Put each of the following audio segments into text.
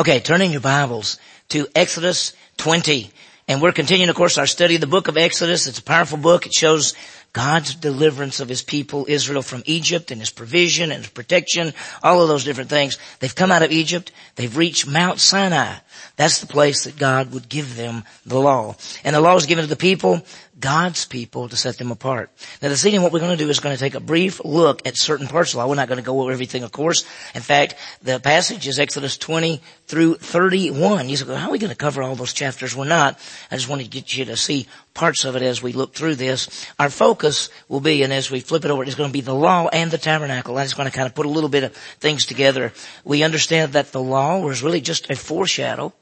Okay, turning your Bibles to Exodus 20. And we're continuing, of course, our study of the book of Exodus. It's a powerful book. It shows God's deliverance of his people, Israel, from Egypt and his provision and his protection, all of those different things. They've come out of Egypt. They've reached Mount Sinai. That's the place that God would give them the law. And the law is given to the people, God's people, to set them apart. Now this evening what we're going to do is going to take a brief look at certain parts of the law. We're not going to go over everything, of course. In fact, the passage is Exodus 20 through 31. You say, how are we going to cover all those chapters? We're not. I just want to get you to see parts of it as we look through this. Our focus will be, and as we flip it over, it's going to be the law and the tabernacle. I'm just going to kind of put a little bit of things together. We understand that the law was really just a foreshadow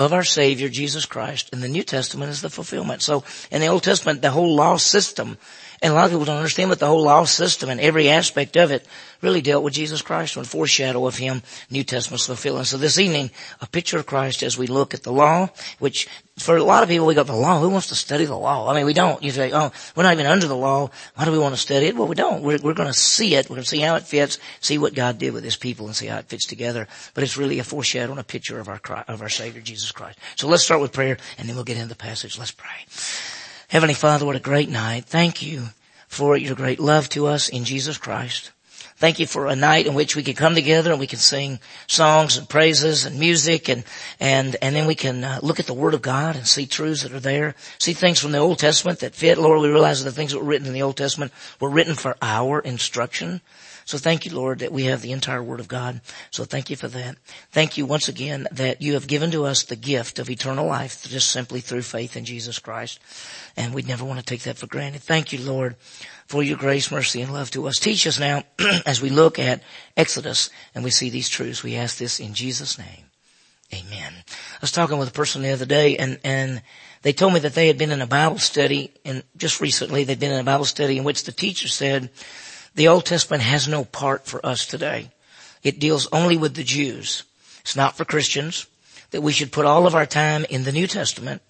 of our Savior, Jesus Christ. And the New Testament is the fulfillment. So in the Old Testament, the whole law system, and a lot of people don't understand but the whole law system and every aspect of it really dealt with Jesus Christ and foreshadow of Him, New Testament's fulfilling. So this evening, a picture of Christ as we look at the law, which for a lot of people we go, the law, who wants to study the law? I mean, we don't. You say, oh, we're not even under the law. Why do we want to study it? Well, we don't. We're, we're going to see it. We're going to see how it fits, see what God did with His people and see how it fits together. But it's really a foreshadow and a picture of our, of our Savior, Jesus Christ. So let's start with prayer and then we'll get into the passage. Let's pray. Heavenly Father, what a great night. Thank you for your great love to us in Jesus Christ. Thank you for a night in which we can come together and we can sing songs and praises and music and, and, and then we can uh, look at the Word of God and see truths that are there. See things from the Old Testament that fit. Lord, we realize that the things that were written in the Old Testament were written for our instruction. So thank you, Lord, that we have the entire Word of God. So thank you for that. Thank you once again that you have given to us the gift of eternal life just simply through faith in Jesus Christ. And we never want to take that for granted. Thank you, Lord, for your grace, mercy, and love to us. Teach us now as we look at Exodus and we see these truths. We ask this in Jesus' name. Amen. I was talking with a person the other day and, and they told me that they had been in a Bible study and just recently they'd been in a Bible study in which the teacher said, the Old Testament has no part for us today. It deals only with the Jews. It's not for Christians that we should put all of our time in the New Testament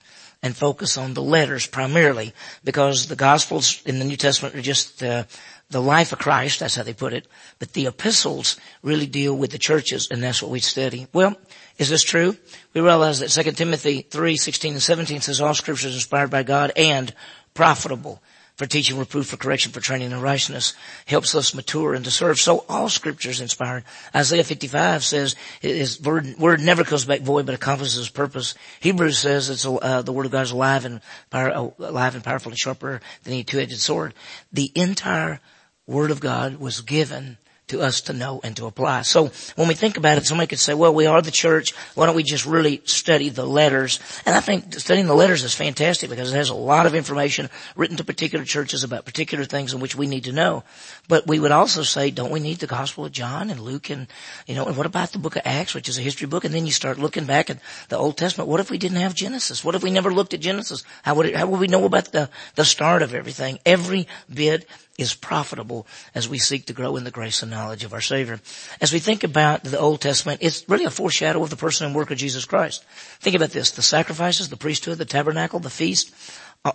and focus on the letters primarily because the Gospels in the New Testament are just uh, the life of Christ, that's how they put it, but the epistles really deal with the churches and that's what we study. Well, is this true? We realize that 2 Timothy 3, 16 and 17 says all scripture is inspired by God and profitable for teaching, reproof, for correction, for training in righteousness, helps us mature and to serve. So all scripture is inspired. Isaiah 55 says his word, word never comes back void, but accomplishes his purpose. Hebrews says it's uh, the word of God is alive and uh, alive and powerful and sharper than any two-edged sword. The entire word of God was given to us to know and to apply. So when we think about it, somebody could say, well, we are the church. Why don't we just really study the letters? And I think studying the letters is fantastic because it has a lot of information written to particular churches about particular things in which we need to know. But we would also say, don't we need the Gospel of John and Luke and, you know, and what about the book of Acts, which is a history book? And then you start looking back at the Old Testament. What if we didn't have Genesis? What if we never looked at Genesis? How would it, how would we know about the, the start of everything? Every bit is profitable as we seek to grow in the grace and knowledge of our Savior. As we think about the Old Testament, it's really a foreshadow of the person and work of Jesus Christ. Think about this, the sacrifices, the priesthood, the tabernacle, the feast,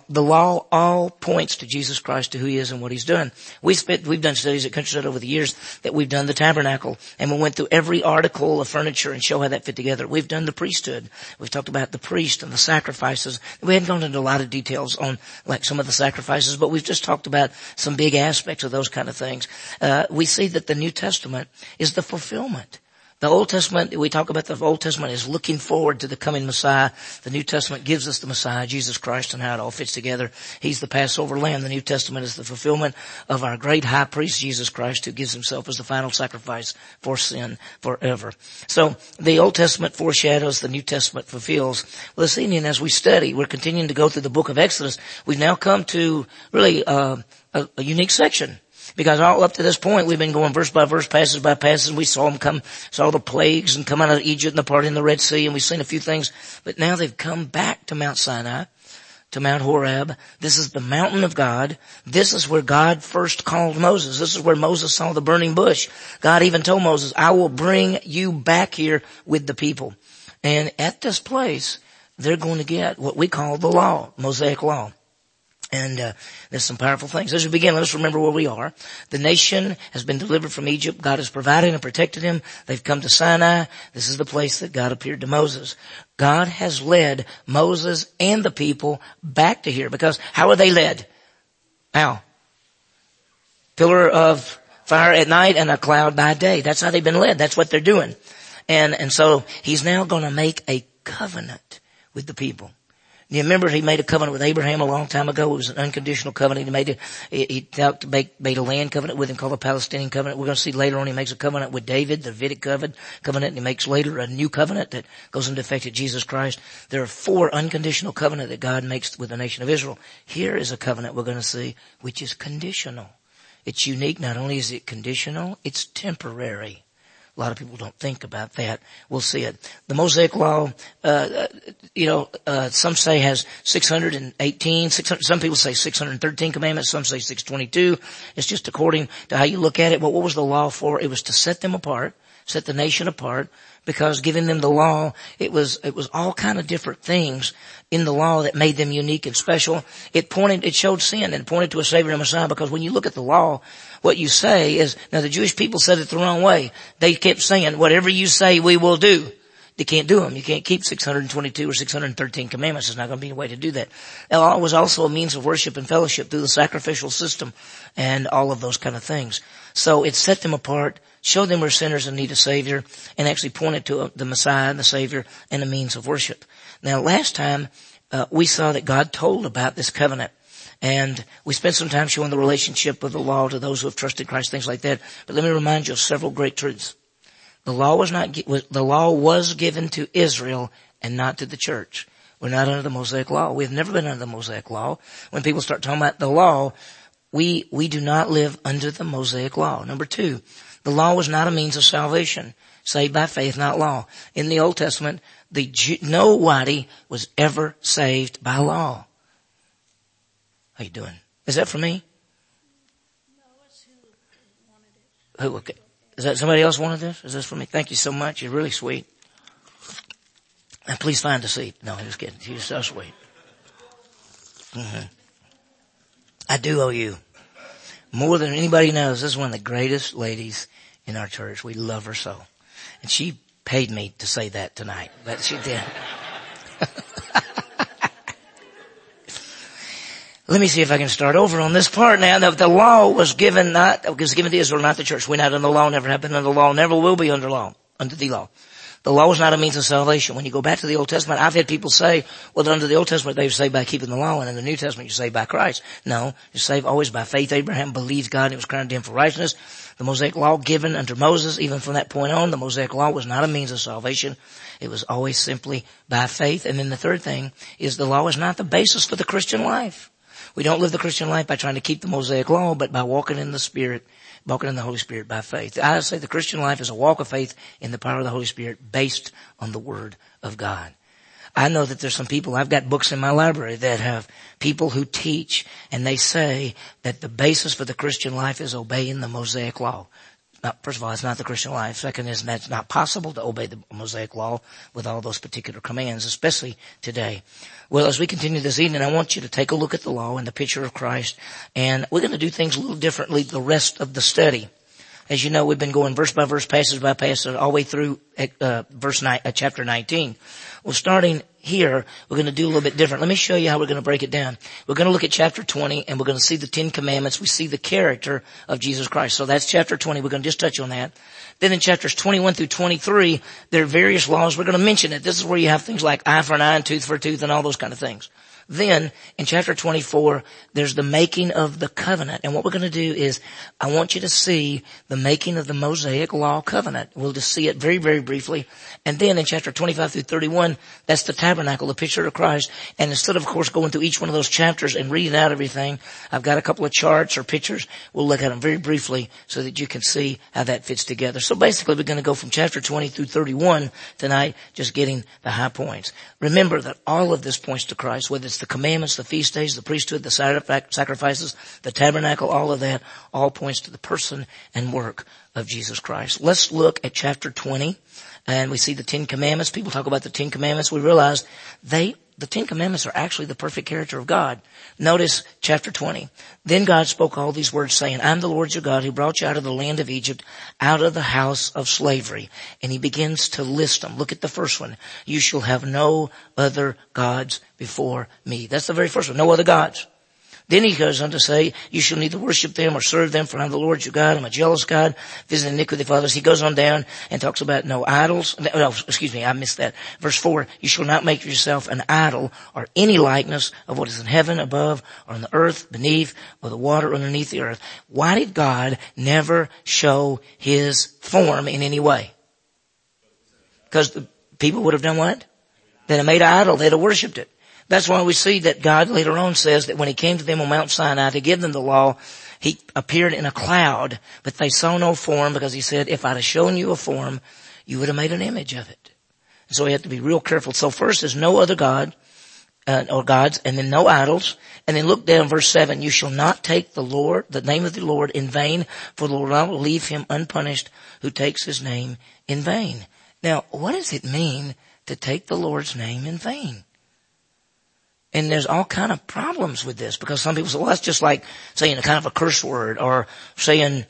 the law all points to Jesus Christ, to who He is and what He's done. We spent, we've done studies at Countryside over the years that we've done the tabernacle and we went through every article of furniture and show how that fit together. We've done the priesthood. We've talked about the priest and the sacrifices. We haven't gone into a lot of details on like some of the sacrifices, but we've just talked about some big aspects of those kind of things. Uh, we see that the New Testament is the fulfillment the Old Testament, we talk about the Old Testament is looking forward to the coming Messiah. The New Testament gives us the Messiah, Jesus Christ, and how it all fits together. He's the Passover lamb. The New Testament is the fulfillment of our great high priest, Jesus Christ, who gives himself as the final sacrifice for sin forever. So the Old Testament foreshadows, the New Testament fulfills. Well, this evening as we study, we're continuing to go through the book of Exodus. We've now come to really uh, a, a unique section because all up to this point, we've been going verse by verse, passage by passage. We saw them come, saw the plagues and come out of Egypt and the part in the Red Sea, and we've seen a few things. But now they've come back to Mount Sinai, to Mount Horeb. This is the mountain of God. This is where God first called Moses. This is where Moses saw the burning bush. God even told Moses, I will bring you back here with the people. And at this place, they're going to get what we call the law, Mosaic law. And uh, there's some powerful things. As we begin, let us remember where we are. The nation has been delivered from Egypt. God has provided and protected him. They've come to Sinai. This is the place that God appeared to Moses. God has led Moses and the people back to here because how are they led? How? Pillar of fire at night and a cloud by day. That's how they've been led. That's what they're doing. And, and so he's now going to make a covenant with the people. You remember he made a covenant with Abraham a long time ago. It was an unconditional covenant. He made it, he made a land covenant with him called the Palestinian covenant. We're going to see later on he makes a covenant with David, the Davidic covenant, covenant, and he makes later a new covenant that goes into effect at Jesus Christ. There are four unconditional covenant that God makes with the nation of Israel. Here is a covenant we're going to see, which is conditional. It's unique. Not only is it conditional, it's temporary. A lot of people don't think about that. We'll see it. The Mosaic Law, uh, uh you know, uh, some say has 618, 600, some people say 613 commandments, some say 622. It's just according to how you look at it. But what was the law for? It was to set them apart, set the nation apart, because giving them the law, it was, it was all kind of different things in the law that made them unique and special. It pointed, it showed sin and pointed to a Savior and a Messiah because when you look at the law, what you say is, now the Jewish people said it the wrong way. They kept saying, whatever you say, we will do. They can't do them. You can't keep 622 or 613 commandments. There's not going to be a way to do that. The law was also a means of worship and fellowship through the sacrificial system and all of those kind of things. So it set them apart, showed them we're sinners and need a savior, and actually pointed to the Messiah and the Savior and the means of worship. Now last time, uh, we saw that God told about this covenant. And we spent some time showing the relationship of the law to those who have trusted Christ, things like that. But let me remind you of several great truths. The law was not, the law was given to Israel and not to the church. We're not under the Mosaic law. We've never been under the Mosaic law. When people start talking about the law, we, we do not live under the Mosaic law. Number two, the law was not a means of salvation. Saved by faith, not law. In the Old Testament, the nobody was ever saved by law. How you doing? Is that for me? No, who? Okay. Is that somebody else wanted this? Is this for me? Thank you so much. You're really sweet. And please find a seat. No, he was kidding. He so sweet. Mm-hmm. I do owe you. More than anybody knows, this is one of the greatest ladies in our church. We love her so. And she paid me to say that tonight. But she did. Let me see if I can start over on this part now. The, law was given not, was given to Israel, not the church. We're not under the law, never have been under the law, never will be under law, under the law. The law is not a means of salvation. When you go back to the Old Testament, I've had people say, well, under the Old Testament, they were saved by keeping the law, and in the New Testament, you're saved by Christ. No, you're saved always by faith. Abraham believed God, and it was crowned him for righteousness. The Mosaic law given under Moses, even from that point on, the Mosaic law was not a means of salvation. It was always simply by faith. And then the third thing is the law is not the basis for the Christian life. We don't live the Christian life by trying to keep the Mosaic law, but by walking in the Spirit, walking in the Holy Spirit by faith. I say the Christian life is a walk of faith in the power of the Holy Spirit based on the Word of God. I know that there's some people, I've got books in my library that have people who teach and they say that the basis for the Christian life is obeying the Mosaic law. Now, first of all, it's not the Christian life. Second is that it's not possible to obey the Mosaic law with all those particular commands, especially today. Well, as we continue this evening, I want you to take a look at the law and the picture of Christ, and we're going to do things a little differently the rest of the study. As you know, we've been going verse by verse, passage by passage, all the way through uh, verse uh, chapter 19. Well, starting here, we're going to do a little bit different. Let me show you how we're going to break it down. We're going to look at chapter 20 and we're going to see the Ten Commandments. We see the character of Jesus Christ. So that's chapter 20. We're going to just touch on that. Then in chapters 21 through 23, there are various laws. We're going to mention it. This is where you have things like eye for an eye and tooth for a tooth and all those kind of things. Then in chapter 24, there's the making of the covenant. And what we're going to do is I want you to see the making of the Mosaic law covenant. We'll just see it very, very briefly. And then in chapter 25 through 31, that's the tabernacle, the picture of Christ. And instead of, of course, going through each one of those chapters and reading out everything, I've got a couple of charts or pictures. We'll look at them very briefly so that you can see how that fits together. So basically we're going to go from chapter 20 through 31 tonight, just getting the high points. Remember that all of this points to Christ, whether it's the commandments, the feast days, the priesthood, the sacrifices, the tabernacle, all of that, all points to the person and work of Jesus Christ. Let's look at chapter 20 and we see the Ten Commandments. People talk about the Ten Commandments. We realize they, the Ten Commandments are actually the perfect character of God. Notice chapter 20. Then God spoke all these words saying, I'm the Lord your God who brought you out of the land of Egypt, out of the house of slavery. And he begins to list them. Look at the first one. You shall have no other gods before me. That's the very first one. No other gods. Then he goes on to say, you shall neither worship them or serve them, for I'm the Lord your God. I'm a jealous God, visiting iniquity of others. He goes on down and talks about no idols. No, excuse me, I missed that. Verse four, you shall not make yourself an idol or any likeness of what is in heaven above or on the earth beneath or the water underneath the earth. Why did God never show his form in any way? Because the people would have done what? They'd have made an idol. They'd have worshipped it. That's why we see that God later on says that when he came to them on Mount Sinai to give them the law, he appeared in a cloud, but they saw no form because he said, if I'd have shown you a form, you would have made an image of it. So we have to be real careful. So first there's no other God, uh, or gods, and then no idols. And then look down verse seven, you shall not take the Lord, the name of the Lord in vain, for the Lord will leave him unpunished who takes his name in vain. Now, what does it mean to take the Lord's name in vain? And there's all kind of problems with this because some people say, well, that's just like saying a kind of a curse word or saying,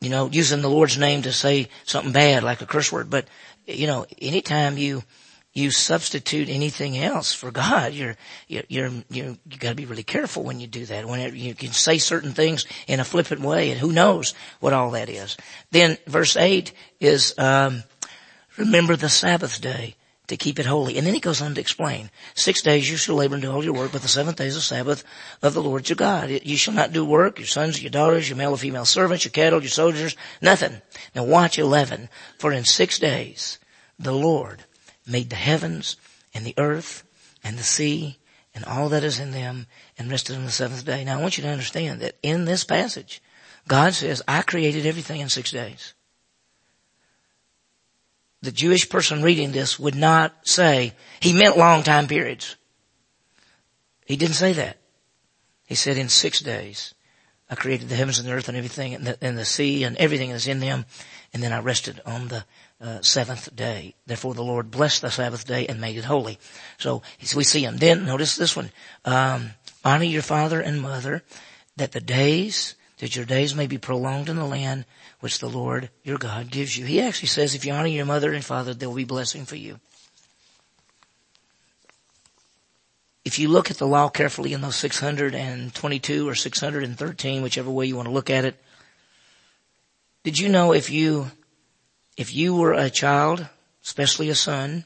you know, using the Lord's name to say something bad like a curse word. But, you know, anytime you, you substitute anything else for God, you're, you're, you're, you're you gotta be really careful when you do that. When you can say certain things in a flippant way and who knows what all that is. Then verse eight is, um, remember the Sabbath day to keep it holy. And then he goes on to explain, six days you shall labor and do all your work, but the seventh day is the Sabbath of the Lord your God. You shall not do work, your sons, your daughters, your male or female servants, your cattle, your soldiers, nothing. Now watch 11. For in six days the Lord made the heavens and the earth and the sea and all that is in them and rested on the seventh day. Now I want you to understand that in this passage, God says, I created everything in six days the Jewish person reading this would not say, he meant long time periods. He didn't say that. He said in six days, I created the heavens and the earth and everything and the, and the sea and everything that's in them. And then I rested on the uh, seventh day. Therefore the Lord blessed the Sabbath day and made it holy. So, we see him. Then notice this one. Um, honor your father and mother that the days, that your days may be prolonged in the land which the Lord your God gives you. He actually says if you honor your mother and father, there will be blessing for you. If you look at the law carefully in those 622 or 613, whichever way you want to look at it, did you know if you, if you were a child, especially a son,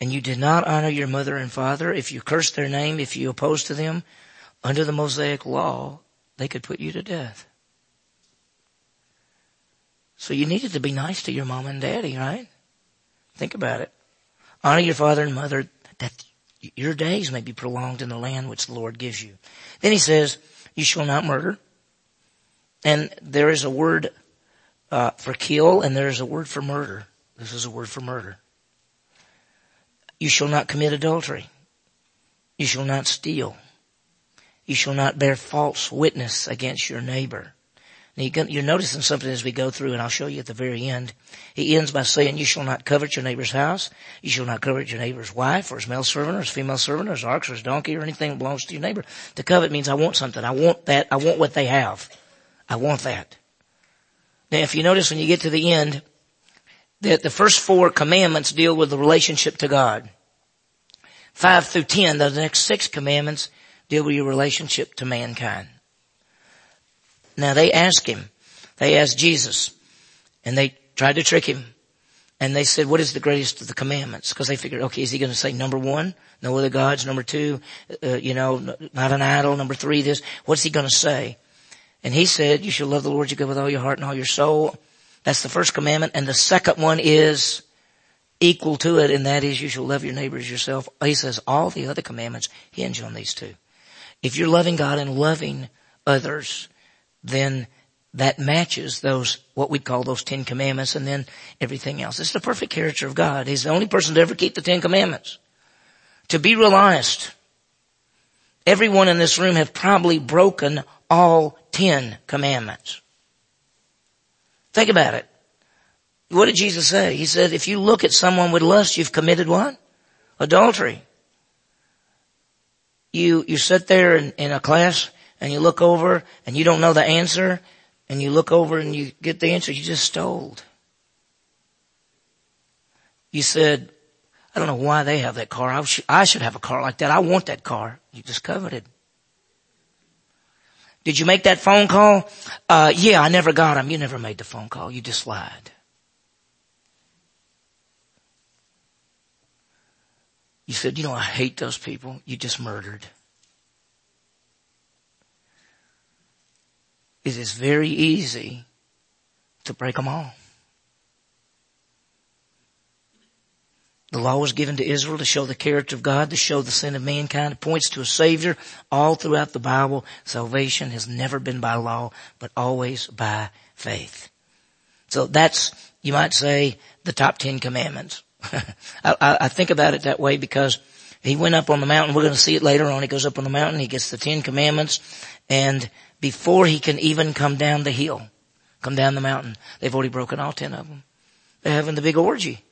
and you did not honor your mother and father, if you cursed their name, if you opposed to them, under the Mosaic law, they could put you to death. So you needed to be nice to your mom and daddy, right? Think about it. Honor your father and mother that your days may be prolonged in the land which the Lord gives you. Then he says, you shall not murder. And there is a word uh, for kill and there is a word for murder. This is a word for murder. You shall not commit adultery. You shall not steal. You shall not bear false witness against your neighbor. Now you're noticing something as we go through, and I'll show you at the very end. He ends by saying, you shall not covet your neighbor's house. You shall not covet your neighbor's wife, or his male servant, or his female servant, or his ox, or his donkey, or anything that belongs to your neighbor. To covet means I want something. I want that. I want what they have. I want that. Now if you notice when you get to the end, that the first four commandments deal with the relationship to God. Five through ten, the next six commandments deal with your relationship to mankind. Now they asked him, they asked Jesus, and they tried to trick him. And they said, what is the greatest of the commandments? Because they figured, okay, is he going to say number one, no other gods? Number two, uh, you know, not an idol. Number three, this. What's he going to say? And he said, you shall love the Lord your God with all your heart and all your soul. That's the first commandment. And the second one is equal to it, and that is you shall love your neighbors yourself. He says all the other commandments hinge on these two. If you're loving God and loving others, then that matches those, what we call those Ten Commandments and then everything else. It's the perfect character of God. He's the only person to ever keep the Ten Commandments. To be real honest, everyone in this room have probably broken all Ten Commandments. Think about it. What did Jesus say? He said, if you look at someone with lust, you've committed what? Adultery. You, you sit there in, in a class and you look over and you don't know the answer and you look over and you get the answer you just stole. You said, I don't know why they have that car. I should, I should have a car like that. I want that car. You just coveted. Did you make that phone call? Uh, yeah, I never got him. You never made the phone call. You just lied. You said, you know, I hate those people. You just murdered. It is very easy to break them all. The law was given to Israel to show the character of God, to show the sin of mankind. It points to a Savior all throughout the Bible. Salvation has never been by law, but always by faith. So that's, you might say, the top ten commandments. I, I, think about it that way because he went up on the mountain. We're going to see it later on. He goes up on the mountain. He gets the ten commandments and before he can even come down the hill, come down the mountain, they've already broken all ten of them. They're having the big orgy.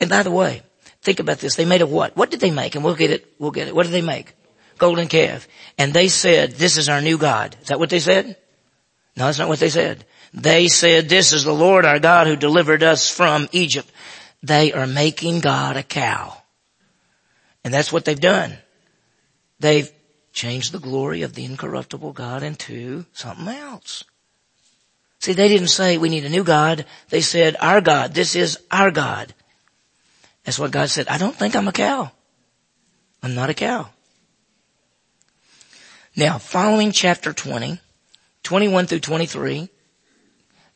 And by the way, think about this. They made a what? What did they make? And we'll get it. We'll get it. What did they make? Golden calf. And they said, this is our new God. Is that what they said? No, that's not what they said. They said, this is the Lord our God who delivered us from Egypt. They are making God a cow. And that's what they've done. They've changed the glory of the incorruptible God into something else. See, they didn't say we need a new God. They said our God. This is our God. That's what God said. I don't think I'm a cow. I'm not a cow. Now, following chapter 20, 21 through 23,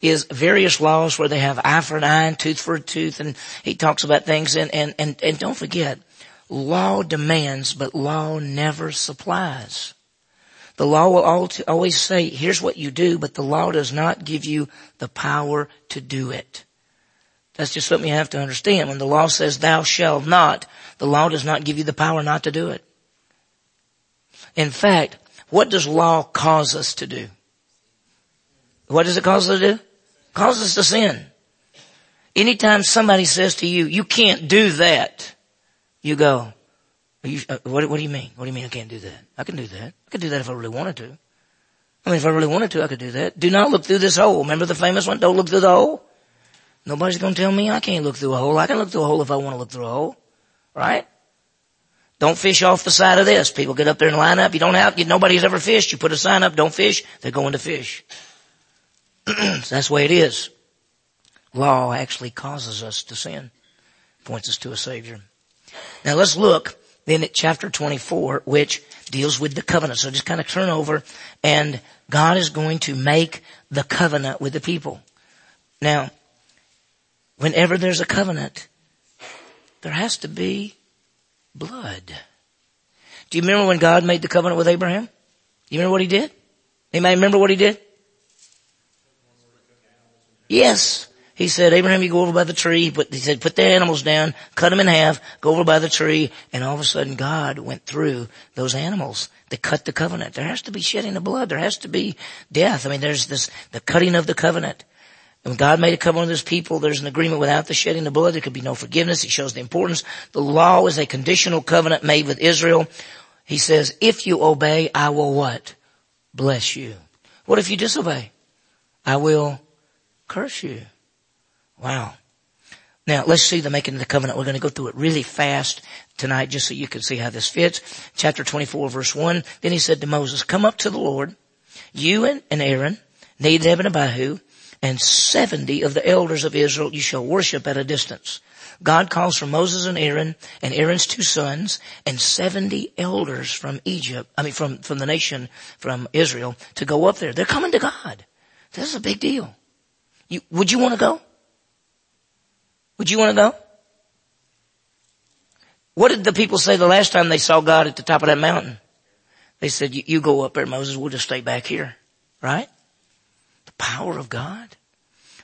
is various laws where they have eye for an eye and tooth for a tooth and he talks about things and, and, and, and don't forget, law demands, but law never supplies. The law will always say, here's what you do, but the law does not give you the power to do it. That's just something you have to understand. When the law says thou shalt not, the law does not give you the power not to do it. In fact, what does law cause us to do? What does it cause us to do? Cause us to sin. Anytime somebody says to you, you can't do that, you go, you, uh, what, what do you mean? What do you mean I can't do that? I can do that. I can do that if I really wanted to. I mean, if I really wanted to, I could do that. Do not look through this hole. Remember the famous one? Don't look through the hole? Nobody's going to tell me I can't look through a hole. I can look through a hole if I want to look through a hole. Right? Don't fish off the side of this. People get up there and line up. You don't have, you, nobody's ever fished. You put a sign up, don't fish. They're going to fish. so that's the way it is. Law actually causes us to sin. Points us to a Savior. Now let's look then at chapter 24, which deals with the covenant. So just kind of turn over and God is going to make the covenant with the people. Now, whenever there's a covenant, there has to be blood. Do you remember when God made the covenant with Abraham? You remember what he did? Anybody remember what he did? Yes. He said, Abraham, you go over by the tree. But he said, put the animals down, cut them in half, go over by the tree. And all of a sudden God went through those animals that cut the covenant. There has to be shedding of blood. There has to be death. I mean, there's this, the cutting of the covenant. And when God made a covenant with his people, there's an agreement without the shedding of blood. There could be no forgiveness. It shows the importance. The law is a conditional covenant made with Israel. He says, if you obey, I will what? Bless you. What if you disobey? I will curse you. Wow. Now let's see the making of the covenant. We're going to go through it really fast tonight just so you can see how this fits. Chapter 24 verse 1. Then he said to Moses, come up to the Lord, you and, Aaron, Nadab and Abihu, and 70 of the elders of Israel you shall worship at a distance. God calls for Moses and Aaron and Aaron's two sons and 70 elders from Egypt, I mean from, from the nation, from Israel to go up there. They're coming to God. This is a big deal. You, would you want to go? Would you want to go? What did the people say the last time they saw God at the top of that mountain? They said, you go up there, Moses, we'll just stay back here. Right? The power of God.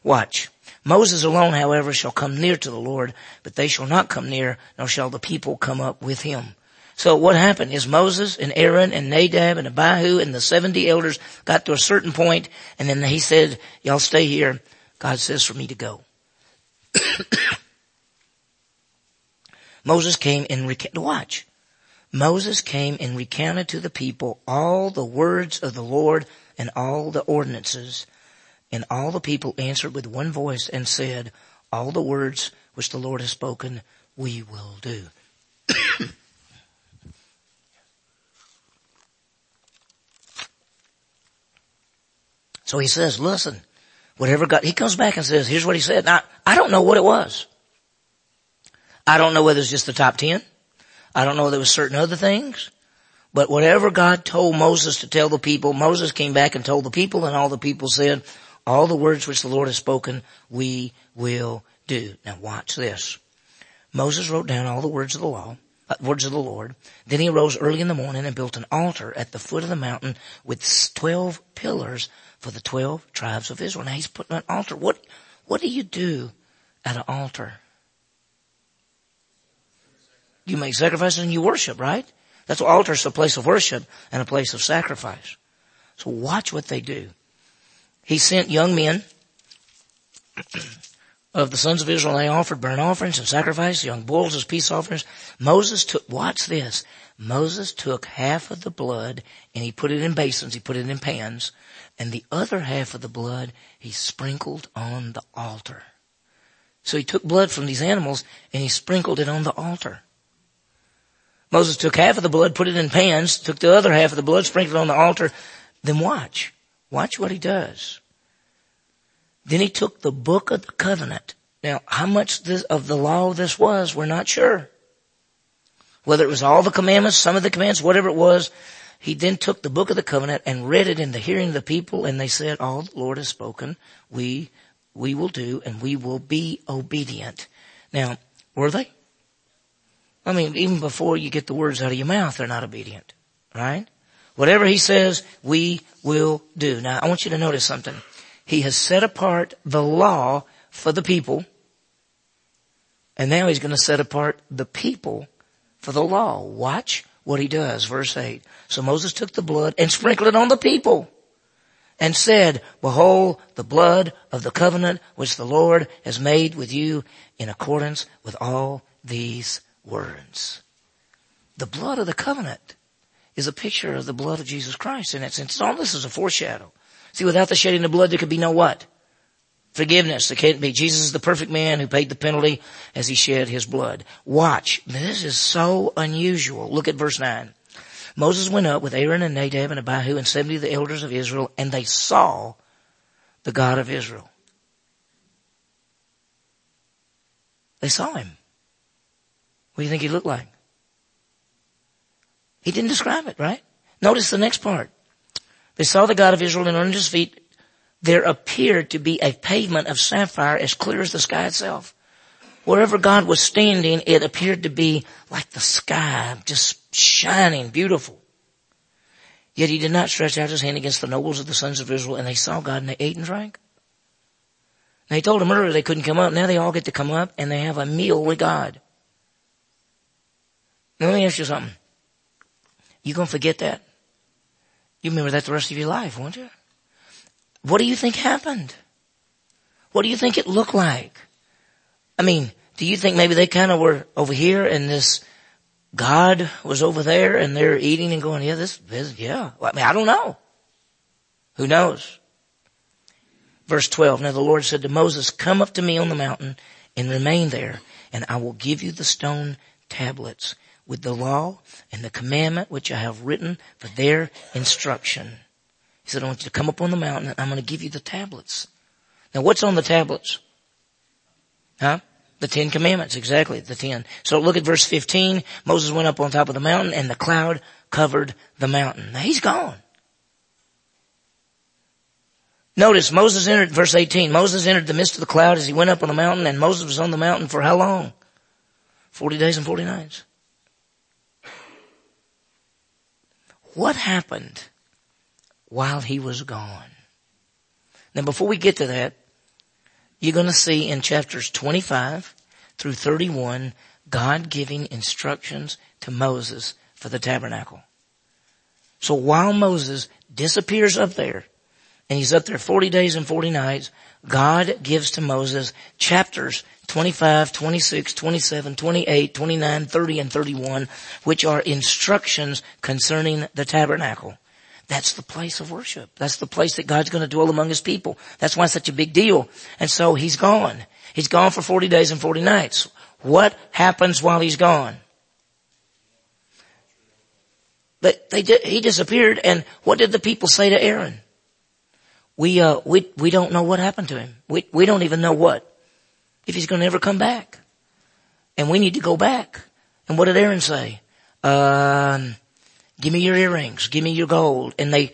Watch. Moses alone, however, shall come near to the Lord, but they shall not come near, nor shall the people come up with him. So what happened is Moses and Aaron and Nadab and Abihu and the 70 elders got to a certain point and then he said, y'all stay here. God says for me to go. Moses came and recounted, watch. Moses came and recounted to the people all the words of the Lord and all the ordinances. And all the people answered with one voice and said, all the words which the Lord has spoken, we will do. So he says, listen, whatever God, he comes back and says, here's what he said. Now, I don't know what it was. I don't know whether it's just the top ten. I don't know whether it was certain other things. But whatever God told Moses to tell the people, Moses came back and told the people and all the people said, all the words which the Lord has spoken, we will do. Now watch this. Moses wrote down all the words of the law, uh, words of the Lord. Then he arose early in the morning and built an altar at the foot of the mountain with twelve pillars for the 12 tribes of Israel. Now he's putting an altar. What, what do you do at an altar? You make sacrifices and you worship, right? That's what altar is a place of worship and a place of sacrifice. So watch what they do. He sent young men of the sons of Israel. They offered burnt offerings and sacrifices, young bulls as peace offerings. Moses took, watch this. Moses took half of the blood and he put it in basins. He put it in pans and the other half of the blood he sprinkled on the altar. So he took blood from these animals and he sprinkled it on the altar. Moses took half of the blood, put it in pans, took the other half of the blood, sprinkled it on the altar. Then watch. Watch what he does. Then he took the book of the covenant. Now, how much this, of the law this was, we're not sure. Whether it was all the commandments, some of the commandments, whatever it was, he then took the book of the covenant and read it in the hearing of the people and they said, all the Lord has spoken, we, we will do and we will be obedient. Now, were they? I mean, even before you get the words out of your mouth, they're not obedient. Right? Whatever he says, we will do. Now, I want you to notice something. He has set apart the law for the people, and now he's going to set apart the people for the law. Watch what he does. Verse 8. So Moses took the blood and sprinkled it on the people and said, behold the blood of the covenant which the Lord has made with you in accordance with all these words. The blood of the covenant is a picture of the blood of Jesus Christ in that sense. All this is a foreshadow. See, without the shedding of blood, there could be no what? Forgiveness. There can't be. Jesus is the perfect man who paid the penalty as he shed his blood. Watch. This is so unusual. Look at verse 9. Moses went up with Aaron and Nadab and Abihu and 70 of the elders of Israel and they saw the God of Israel. They saw him. What do you think he looked like? He didn't describe it, right? Notice the next part. They saw the God of Israel and under his feet there appeared to be a pavement of sapphire as clear as the sky itself. Wherever God was standing, it appeared to be like the sky, just shining, beautiful. Yet he did not stretch out his hand against the nobles of the sons of Israel, and they saw God and they ate and drank. They told them earlier they couldn't come up. Now they all get to come up and they have a meal with God. Now let me ask you something. You gonna forget that? You remember that the rest of your life, won't you? What do you think happened? What do you think it looked like? I mean, do you think maybe they kind of were over here and this God was over there and they're eating and going, yeah, this, this yeah. I mean, I don't know. Who knows? Verse 12. Now the Lord said to Moses, come up to me on the mountain and remain there and I will give you the stone tablets with the law and the commandment which I have written for their instruction. He said, I want you to come up on the mountain and I'm going to give you the tablets. Now what's on the tablets? Huh? The Ten Commandments, exactly, the ten. So look at verse 15. Moses went up on top of the mountain and the cloud covered the mountain. Now he's gone. Notice Moses entered, verse 18, Moses entered the midst of the cloud as he went up on the mountain and Moses was on the mountain for how long? 40 days and 40 nights. What happened while he was gone. Now before we get to that, you're going to see in chapters 25 through 31, God giving instructions to Moses for the tabernacle. So while Moses disappears up there, and he's up there 40 days and 40 nights, God gives to Moses chapters 25, 26, 27, 28, 29, 30, and 31, which are instructions concerning the tabernacle. That's the place of worship. That's the place that God's going to dwell among his people. That's why it's such a big deal. And so he's gone. He's gone for 40 days and 40 nights. What happens while he's gone? But they he disappeared and what did the people say to Aaron? We, uh, we, we don't know what happened to him. We, we don't even know what. If he's going to ever come back. And we need to go back. And what did Aaron say? Um, give me your earrings. Give me your gold. And they,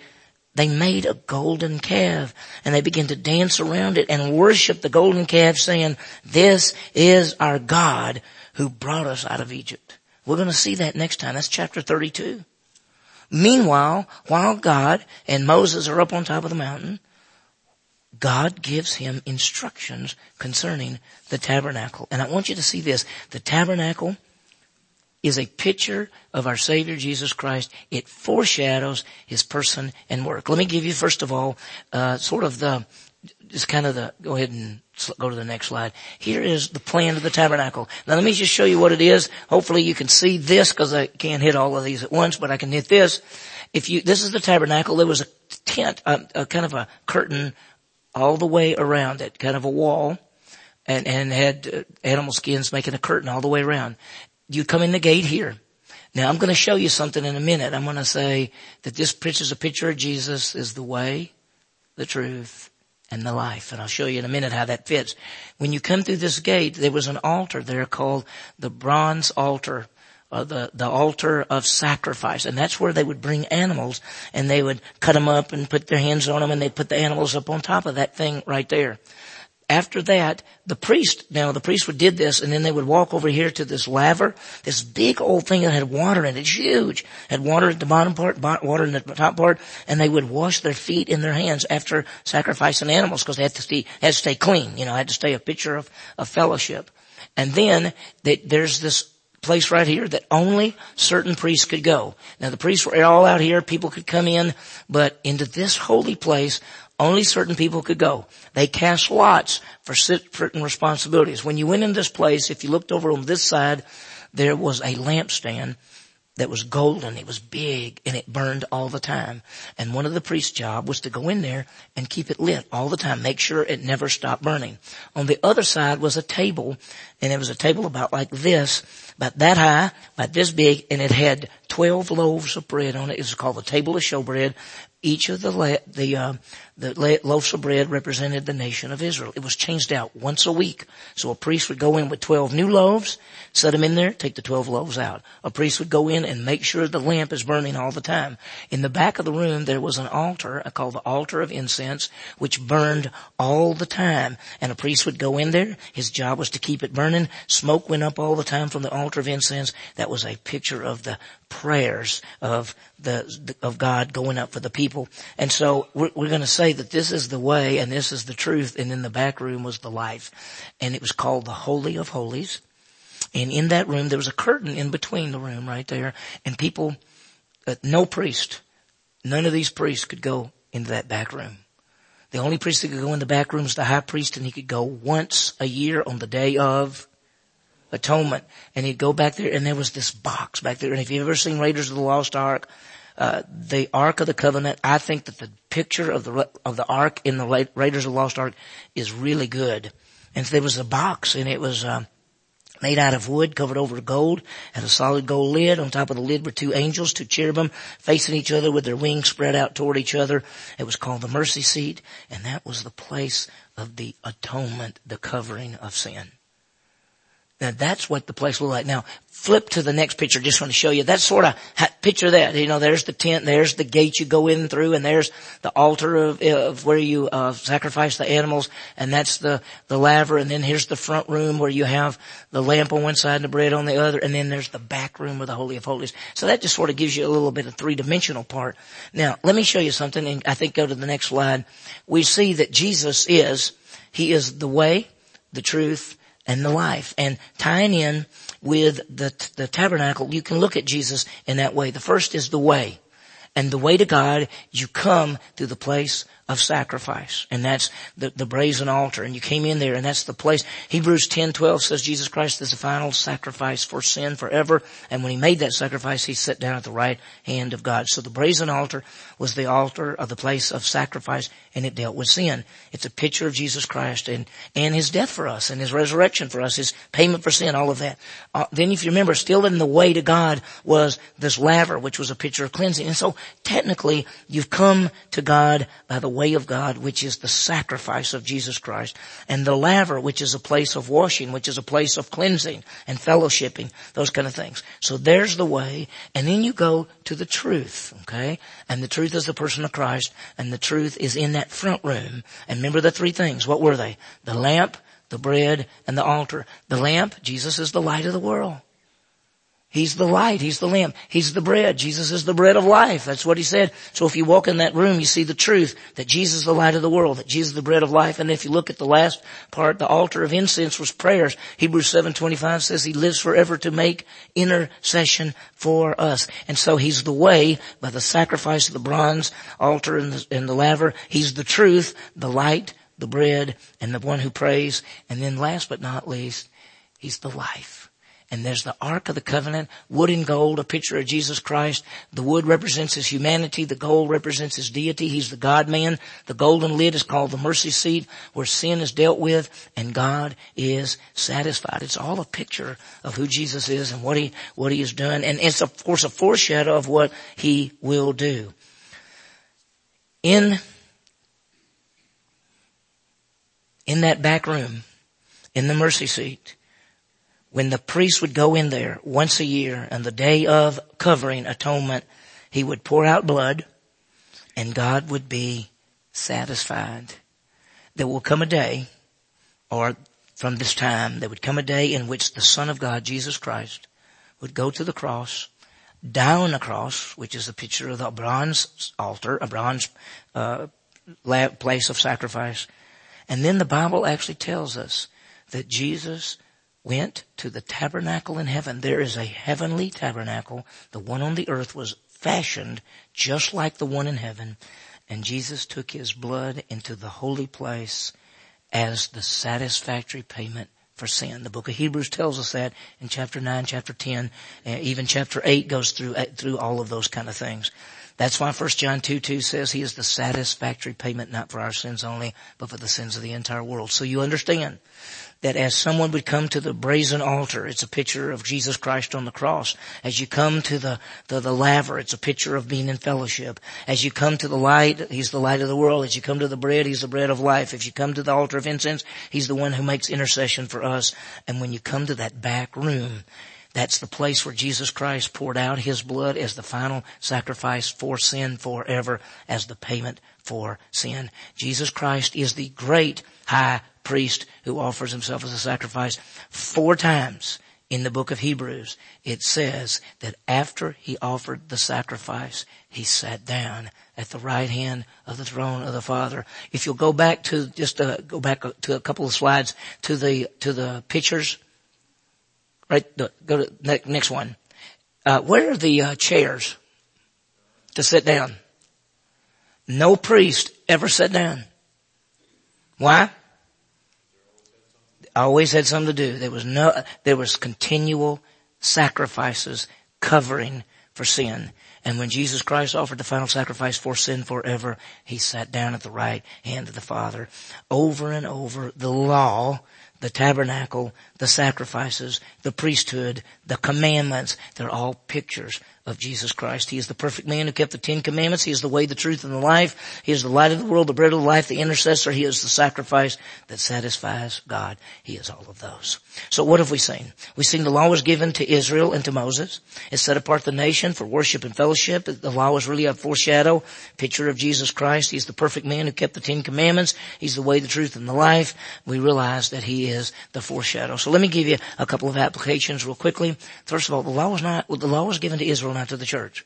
they made a golden calf and they began to dance around it and worship the golden calf saying, this is our God who brought us out of Egypt. We're going to see that next time. That's chapter 32. Meanwhile, while God and Moses are up on top of the mountain, God gives him instructions concerning the tabernacle. And I want you to see this. The tabernacle is a picture of our Savior Jesus Christ. It foreshadows His person and work. Let me give you first of all, uh, sort of the, just kind of the, go ahead and go to the next slide. Here is the plan of the tabernacle. Now let me just show you what it is. Hopefully you can see this because I can't hit all of these at once, but I can hit this. If you, this is the tabernacle. There was a tent, a, a kind of a curtain all the way around it, kind of a wall, and, and had uh, animal skins making a curtain all the way around. You come in the gate here. Now I'm going to show you something in a minute. I'm going to say that this picture is a picture of Jesus is the way, the truth, and the life. And I'll show you in a minute how that fits. When you come through this gate, there was an altar there called the bronze altar. Uh, the the altar of sacrifice, and that's where they would bring animals, and they would cut them up and put their hands on them, and they'd put the animals up on top of that thing right there. After that, the priest, now the priest would did this, and then they would walk over here to this laver, this big old thing that had water in it, it's huge, had water at the bottom part, water in the top part, and they would wash their feet and their hands after sacrificing animals because they had to stay, had to stay clean, you know, had to stay a picture of, of fellowship. And then they, there's this place right here that only certain priests could go. Now the priests were all out here, people could come in, but into this holy place, only certain people could go. They cast lots for certain responsibilities. When you went in this place, if you looked over on this side, there was a lampstand that was golden. It was big and it burned all the time. And one of the priest's job was to go in there and keep it lit all the time. Make sure it never stopped burning. On the other side was a table and it was a table about like this, about that high, about this big, and it had 12 loaves of bread on it. It was called the table of showbread. Each of the, the, uh, the loaves of bread represented the nation of Israel. It was changed out once a week. So a priest would go in with 12 new loaves, set them in there, take the 12 loaves out. A priest would go in and make sure the lamp is burning all the time. In the back of the room, there was an altar called the altar of incense, which burned all the time. And a priest would go in there. His job was to keep it burning. Smoke went up all the time from the altar of incense. That was a picture of the prayers of the, of God going up for the people. And so we're, we're going to say that this is the way and this is the truth. And in the back room was the life. And it was called the Holy of Holies. And in that room, there was a curtain in between the room right there. And people, uh, no priest, none of these priests could go into that back room. The only priest that could go in the back room is the high priest and he could go once a year on the day of atonement. And he'd go back there and there was this box back there. And if you've ever seen Raiders of the Lost Ark, uh, the Ark of the Covenant, I think that the picture of the, of the Ark in the Raiders of the Lost Ark is really good. And there was a box and it was, um, made out of wood, covered over with gold, had a solid gold lid. On top of the lid were two angels, two cherubim, facing each other with their wings spread out toward each other. It was called the mercy seat, and that was the place of the atonement, the covering of sin. Now that's what the place looked like. Now flip to the next picture. Just want to show you. That's sort of picture that. You know, there's the tent, there's the gate you go in through, and there's the altar of, of where you uh, sacrifice the animals, and that's the the laver. And then here's the front room where you have the lamp on one side and the bread on the other, and then there's the back room of the holy of holies. So that just sort of gives you a little bit of three dimensional part. Now let me show you something, and I think go to the next slide. We see that Jesus is he is the way, the truth, and the life. And tying in with the, the tabernacle, you can look at Jesus in that way. The first is the way. And the way to God, you come through the place of sacrifice. And that's the, the brazen altar. And you came in there and that's the place. Hebrews 10, 12 says Jesus Christ is the final sacrifice for sin forever. And when he made that sacrifice, he sat down at the right hand of God. So the brazen altar was the altar of the place of sacrifice and it dealt with sin. It's a picture of Jesus Christ and, and his death for us and his resurrection for us, his payment for sin, all of that. Uh, then if you remember, still in the way to God was this laver, which was a picture of cleansing. And so technically, you've come to God by the way of God, which is the sacrifice of Jesus Christ, and the laver, which is a place of washing, which is a place of cleansing and fellowshipping, those kind of things. So there's the way, and then you go to the truth, okay? And the truth is the person of Christ, and the truth is in that front room. And remember the three things. What were they? The lamp, the bread, and the altar. The lamp, Jesus is the light of the world. He's the light. He's the lamp. He's the bread. Jesus is the bread of life. That's what he said. So if you walk in that room, you see the truth that Jesus is the light of the world, that Jesus is the bread of life. And if you look at the last part, the altar of incense was prayers. Hebrews 7.25 says he lives forever to make intercession for us. And so he's the way by the sacrifice of the bronze altar and the, and the laver. He's the truth, the light, the bread, and the one who prays. And then last but not least, he's the life. And there's the Ark of the Covenant, wood and gold, a picture of Jesus Christ. The wood represents his humanity. The gold represents his deity. He's the God man. The golden lid is called the mercy seat where sin is dealt with and God is satisfied. It's all a picture of who Jesus is and what he, what he has done. And it's of course a foreshadow of what he will do. In, in that back room, in the mercy seat, when the priest would go in there once a year and the day of covering atonement, he would pour out blood and God would be satisfied. There will come a day, or from this time, there would come a day in which the Son of God, Jesus Christ, would go to the cross, down on the cross, which is a picture of the bronze altar, a bronze uh, place of sacrifice. And then the Bible actually tells us that Jesus went to the tabernacle in heaven. There is a heavenly tabernacle. The one on the earth was fashioned just like the one in heaven. And Jesus took his blood into the holy place as the satisfactory payment for sin. The book of Hebrews tells us that in chapter 9, chapter 10, and even chapter 8 goes through, uh, through all of those kind of things. That's why 1 John 2, 2 says he is the satisfactory payment not for our sins only, but for the sins of the entire world. So you understand that as someone would come to the brazen altar, it's a picture of Jesus Christ on the cross. As you come to the, the, the, laver, it's a picture of being in fellowship. As you come to the light, He's the light of the world. As you come to the bread, He's the bread of life. If you come to the altar of incense, He's the one who makes intercession for us. And when you come to that back room, that's the place where Jesus Christ poured out His blood as the final sacrifice for sin forever as the payment for sin. Jesus Christ is the great high priest who offers himself as a sacrifice. Four times in the book of Hebrews, it says that after he offered the sacrifice, he sat down at the right hand of the throne of the Father. If you'll go back to just uh, go back to a couple of slides to the to the pictures, right? Go to next one. Uh, where are the uh, chairs to sit down? No priest ever sat down. Why? Always had something to do. There was no, there was continual sacrifices covering for sin. And when Jesus Christ offered the final sacrifice for sin forever, he sat down at the right hand of the Father. Over and over, the law, the tabernacle, the sacrifices, the priesthood, the commandments, they're all pictures of Jesus Christ. He is the perfect man who kept the Ten Commandments. He is the way, the truth, and the life. He is the light of the world, the bread of life, the intercessor. He is the sacrifice that satisfies God. He is all of those. So what have we seen? We've seen the law was given to Israel and to Moses. It set apart the nation for worship and fellowship. The law was really a foreshadow, picture of Jesus Christ. He's the perfect man who kept the Ten Commandments. He's the way, the truth, and the life. We realize that He is the foreshadow. So let me give you a couple of applications real quickly. First of all, the law was not, the law was given to Israel not to the church.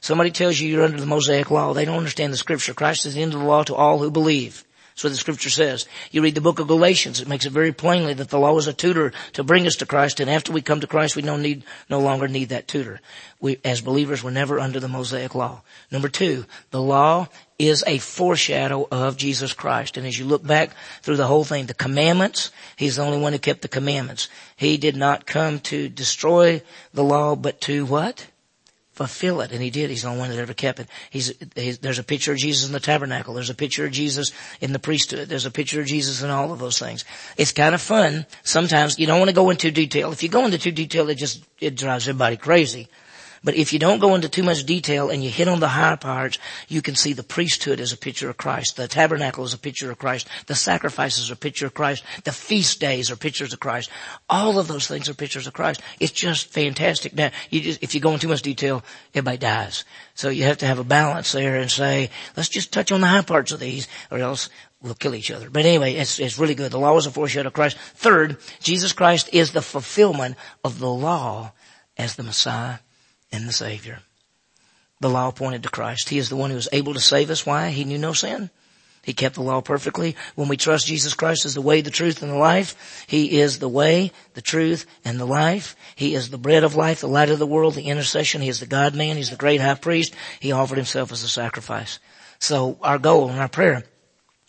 Somebody tells you you're under the Mosaic law. They don't understand the scripture. Christ is the end of the law to all who believe. That's what the scripture says. You read the book of Galatians, it makes it very plainly that the law is a tutor to bring us to Christ, and after we come to Christ, we no need, no longer need that tutor. We, as believers, we're never under the Mosaic law. Number two, the law is a foreshadow of Jesus Christ. And as you look back through the whole thing, the commandments, He's the only one who kept the commandments. He did not come to destroy the law, but to what? fulfill it. And he did. He's the only one that ever kept it. He's, he's, there's a picture of Jesus in the tabernacle. There's a picture of Jesus in the priesthood. There's a picture of Jesus in all of those things. It's kind of fun. Sometimes you don't want to go into detail. If you go into too detail, it just, it drives everybody crazy. But if you don't go into too much detail and you hit on the high parts, you can see the priesthood as a picture of Christ. The tabernacle is a picture of Christ. The sacrifices are a picture of Christ. The feast days are pictures of Christ. All of those things are pictures of Christ. It's just fantastic. Now, you just, if you go into too much detail, everybody dies. So you have to have a balance there and say, let's just touch on the high parts of these or else we'll kill each other. But anyway, it's, it's really good. The law is a foreshadow of Christ. Third, Jesus Christ is the fulfillment of the law as the Messiah and the Savior. The law pointed to Christ. He is the one who is able to save us. Why? He knew no sin. He kept the law perfectly. When we trust Jesus Christ as the way, the truth, and the life, He is the way, the truth, and the life. He is the bread of life, the light of the world, the intercession. He is the God man. He's the great high priest. He offered Himself as a sacrifice. So our goal and our prayer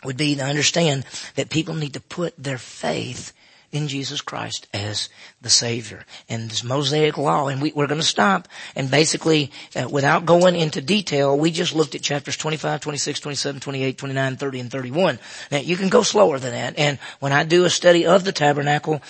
would be to understand that people need to put their faith in Jesus Christ as the Savior. And this Mosaic law, and we, are going to stop. And basically, uh, without going into detail, we just looked at chapters 25, 26, 27, 28, 29, 30, and 31. Now, you can go slower than that. And when I do a study of the tabernacle,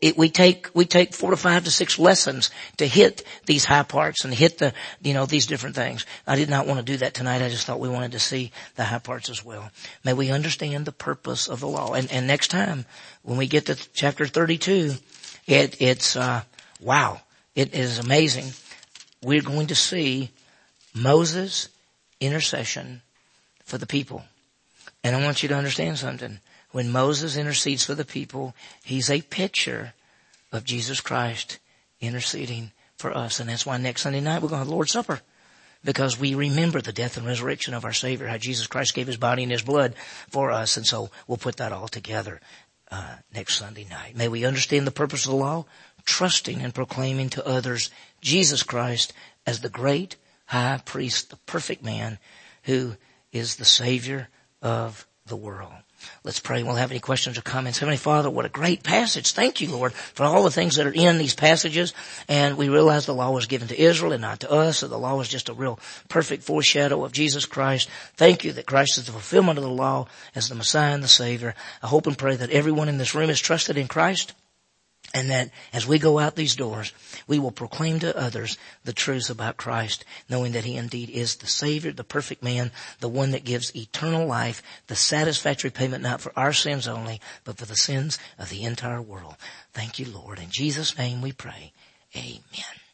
it, we take we take four to five to six lessons to hit these high parts and hit the you know these different things. I did not want to do that tonight. I just thought we wanted to see the high parts as well. May we understand the purpose of the law. And and next time when we get to chapter thirty two, it it's uh, wow, it is amazing. We're going to see Moses' intercession for the people. And I want you to understand something when Moses intercedes for the people, he's a picture of Jesus Christ interceding for us. And that's why next Sunday night we're going to have Lord's Supper. Because we remember the death and resurrection of our Savior, how Jesus Christ gave His body and His blood for us. And so we'll put that all together, uh, next Sunday night. May we understand the purpose of the law, trusting and proclaiming to others Jesus Christ as the great high priest, the perfect man who is the Savior of the world. Let's pray. We'll have any questions or comments. Heavenly Father, what a great passage. Thank you, Lord, for all the things that are in these passages. And we realize the law was given to Israel and not to us. So the law was just a real perfect foreshadow of Jesus Christ. Thank you that Christ is the fulfillment of the law as the Messiah and the Savior. I hope and pray that everyone in this room is trusted in Christ and that as we go out these doors, we will proclaim to others the truths about Christ, knowing that He indeed is the Savior, the perfect man, the one that gives eternal life, the satisfactory payment not for our sins only, but for the sins of the entire world. Thank you, Lord. In Jesus' name we pray. Amen.